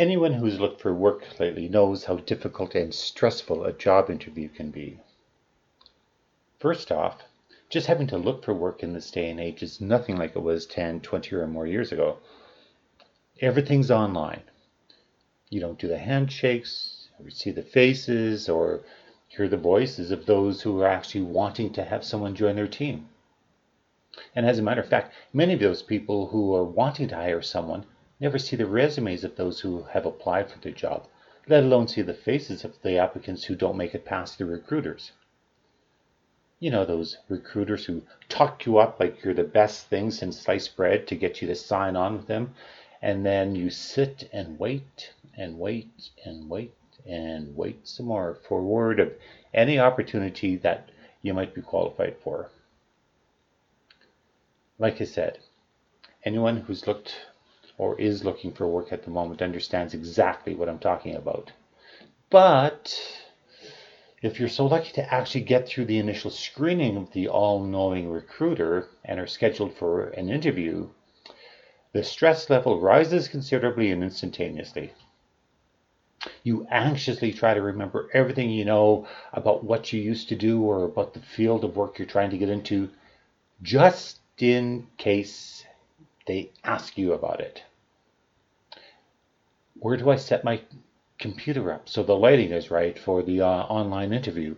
Anyone who's looked for work lately knows how difficult and stressful a job interview can be. First off, just having to look for work in this day and age is nothing like it was 10, 20 or more years ago. Everything's online. You don't do the handshakes, or see the faces, or hear the voices of those who are actually wanting to have someone join their team. And as a matter of fact, many of those people who are wanting to hire someone never see the resumes of those who have applied for the job, let alone see the faces of the applicants who don't make it past the recruiters. You know, those recruiters who talk you up like you're the best thing since sliced bread to get you to sign on with them, and then you sit and wait and wait and wait and wait some more for word of any opportunity that you might be qualified for. Like I said, anyone who's looked or is looking for work at the moment understands exactly what I'm talking about. But if you're so lucky to actually get through the initial screening of the all knowing recruiter and are scheduled for an interview, the stress level rises considerably and instantaneously. You anxiously try to remember everything you know about what you used to do or about the field of work you're trying to get into, just in case they ask you about it where do I set my computer up so the lighting is right for the uh, online interview?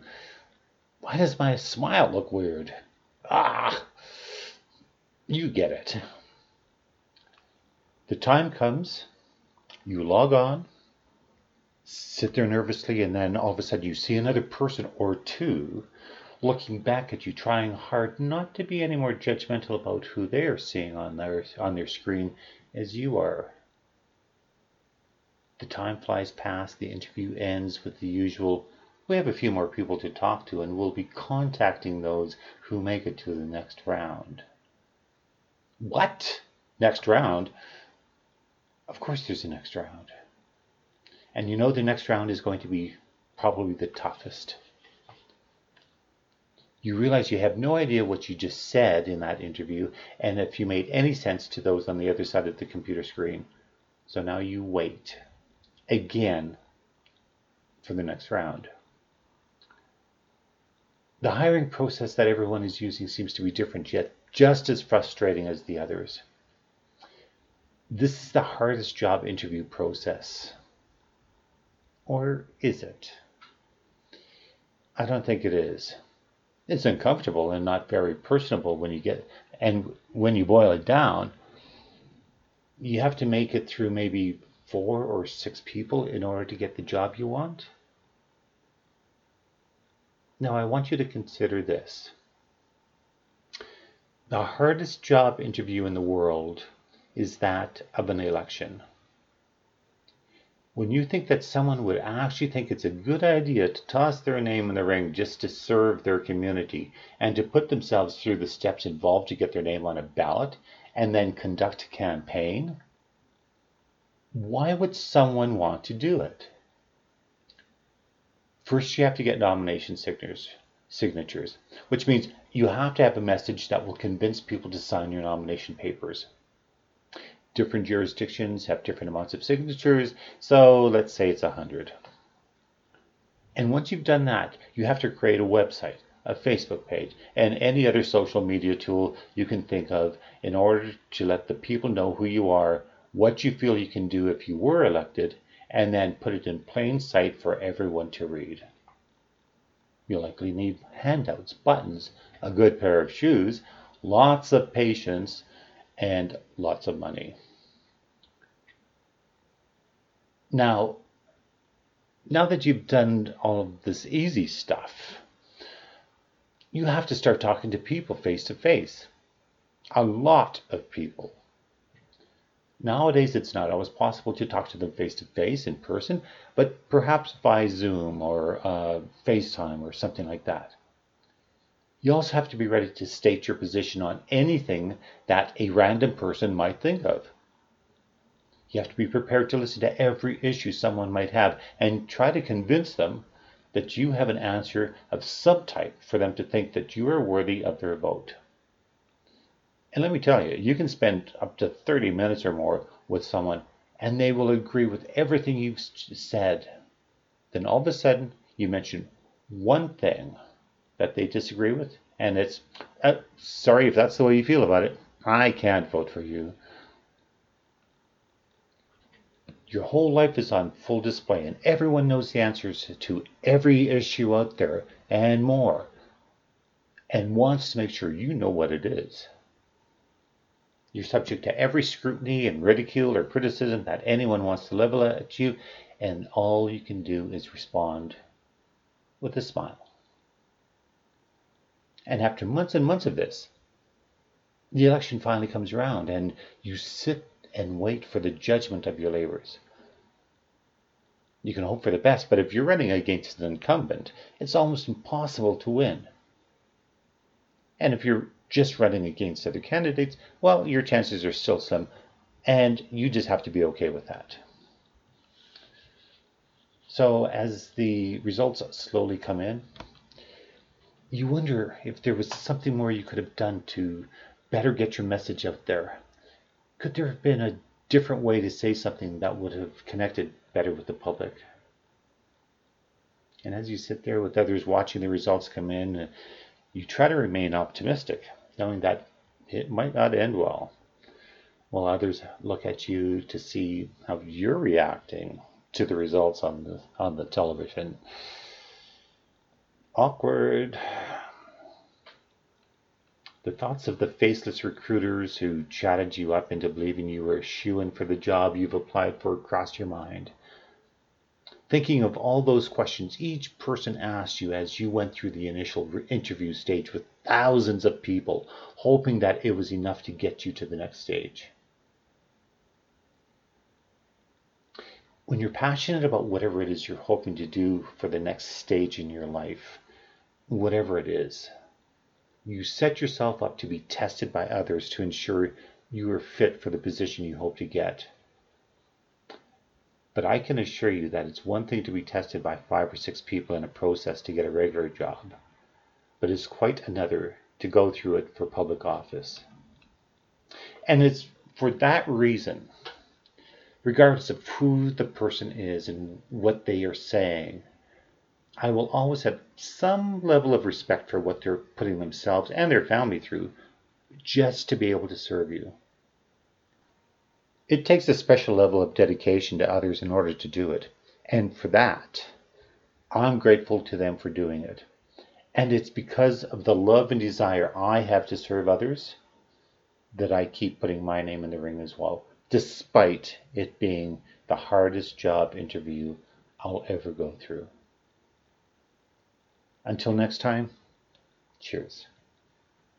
Why does my smile look weird? Ah, you get it. The time comes, you log on, sit there nervously, and then all of a sudden you see another person or two looking back at you, trying hard not to be any more judgmental about who they are seeing on their on their screen as you are. The time flies past, the interview ends with the usual, we have a few more people to talk to and we'll be contacting those who make it to the next round. What? Next round? Of course there's a next round. And you know the next round is going to be probably the toughest. You realize you have no idea what you just said in that interview and if you made any sense to those on the other side of the computer screen. So now you wait again for the next round. The hiring process that everyone is using seems to be different, yet just as frustrating as the others. This is the hardest job interview process. Or is it? I don't think it is. It's uncomfortable and not very personable when you get, and when you boil it down, you have to make it through maybe four or six people in order to get the job you want? Now, I want you to consider this. The hardest job interview in the world is that of an election. When you think that someone would actually think it's a good idea to toss their name in the ring just to serve their community and to put themselves through the steps involved to get their name on a ballot and then conduct a campaign, why would someone want to do it? First, you have to get nomination signatures, signatures, which means you have to have a message that will convince people to sign your nomination papers. Different jurisdictions have different amounts of signatures, so let's say it's 100. And once you've done that, you have to create a website, a Facebook page, and any other social media tool you can think of in order to let the people know who you are what you feel you can do if you were elected, and then put it in plain sight for everyone to read. You'll likely need handouts, buttons, a good pair of shoes, lots of patience, and lots of money. Now, now that you've done all of this easy stuff, you have to start talking to people face to face. A lot of people. Nowadays, it's not always possible to talk to them face to face in person, but perhaps by Zoom or uh, FaceTime or something like that. You also have to be ready to state your position on anything that a random person might think of. You have to be prepared to listen to every issue someone might have and try to convince them that you have an answer of some type for them to think that you are worthy of their vote. And let me tell you, you can spend up to 30 minutes or more with someone and they will agree with everything you've said. Then all of a sudden, you mention one thing that they disagree with, and it's uh, sorry if that's the way you feel about it. I can't vote for you. Your whole life is on full display, and everyone knows the answers to every issue out there and more, and wants to make sure you know what it is. You're subject to every scrutiny and ridicule or criticism that anyone wants to level at you, and all you can do is respond with a smile. And after months and months of this, the election finally comes around, and you sit and wait for the judgment of your labors. You can hope for the best, but if you're running against an incumbent, it's almost impossible to win. And if you're just running against other candidates, well, your chances are still slim, and you just have to be okay with that. So, as the results slowly come in, you wonder if there was something more you could have done to better get your message out there. Could there have been a different way to say something that would have connected better with the public? And as you sit there with others watching the results come in, you try to remain optimistic knowing that it might not end well, while others look at you to see how you're reacting to the results on the on the television. Awkward. The thoughts of the faceless recruiters who chatted you up into believing you were a shoe in for the job you've applied for crossed your mind. Thinking of all those questions each person asked you as you went through the initial interview stage with thousands of people, hoping that it was enough to get you to the next stage. When you're passionate about whatever it is you're hoping to do for the next stage in your life, whatever it is, you set yourself up to be tested by others to ensure you are fit for the position you hope to get. But I can assure you that it's one thing to be tested by five or six people in a process to get a regular job, but it's quite another to go through it for public office. And it's for that reason, regardless of who the person is and what they are saying, I will always have some level of respect for what they're putting themselves and their family through just to be able to serve you. It takes a special level of dedication to others in order to do it. And for that, I'm grateful to them for doing it. And it's because of the love and desire I have to serve others that I keep putting my name in the ring as well, despite it being the hardest job interview I'll ever go through. Until next time, cheers.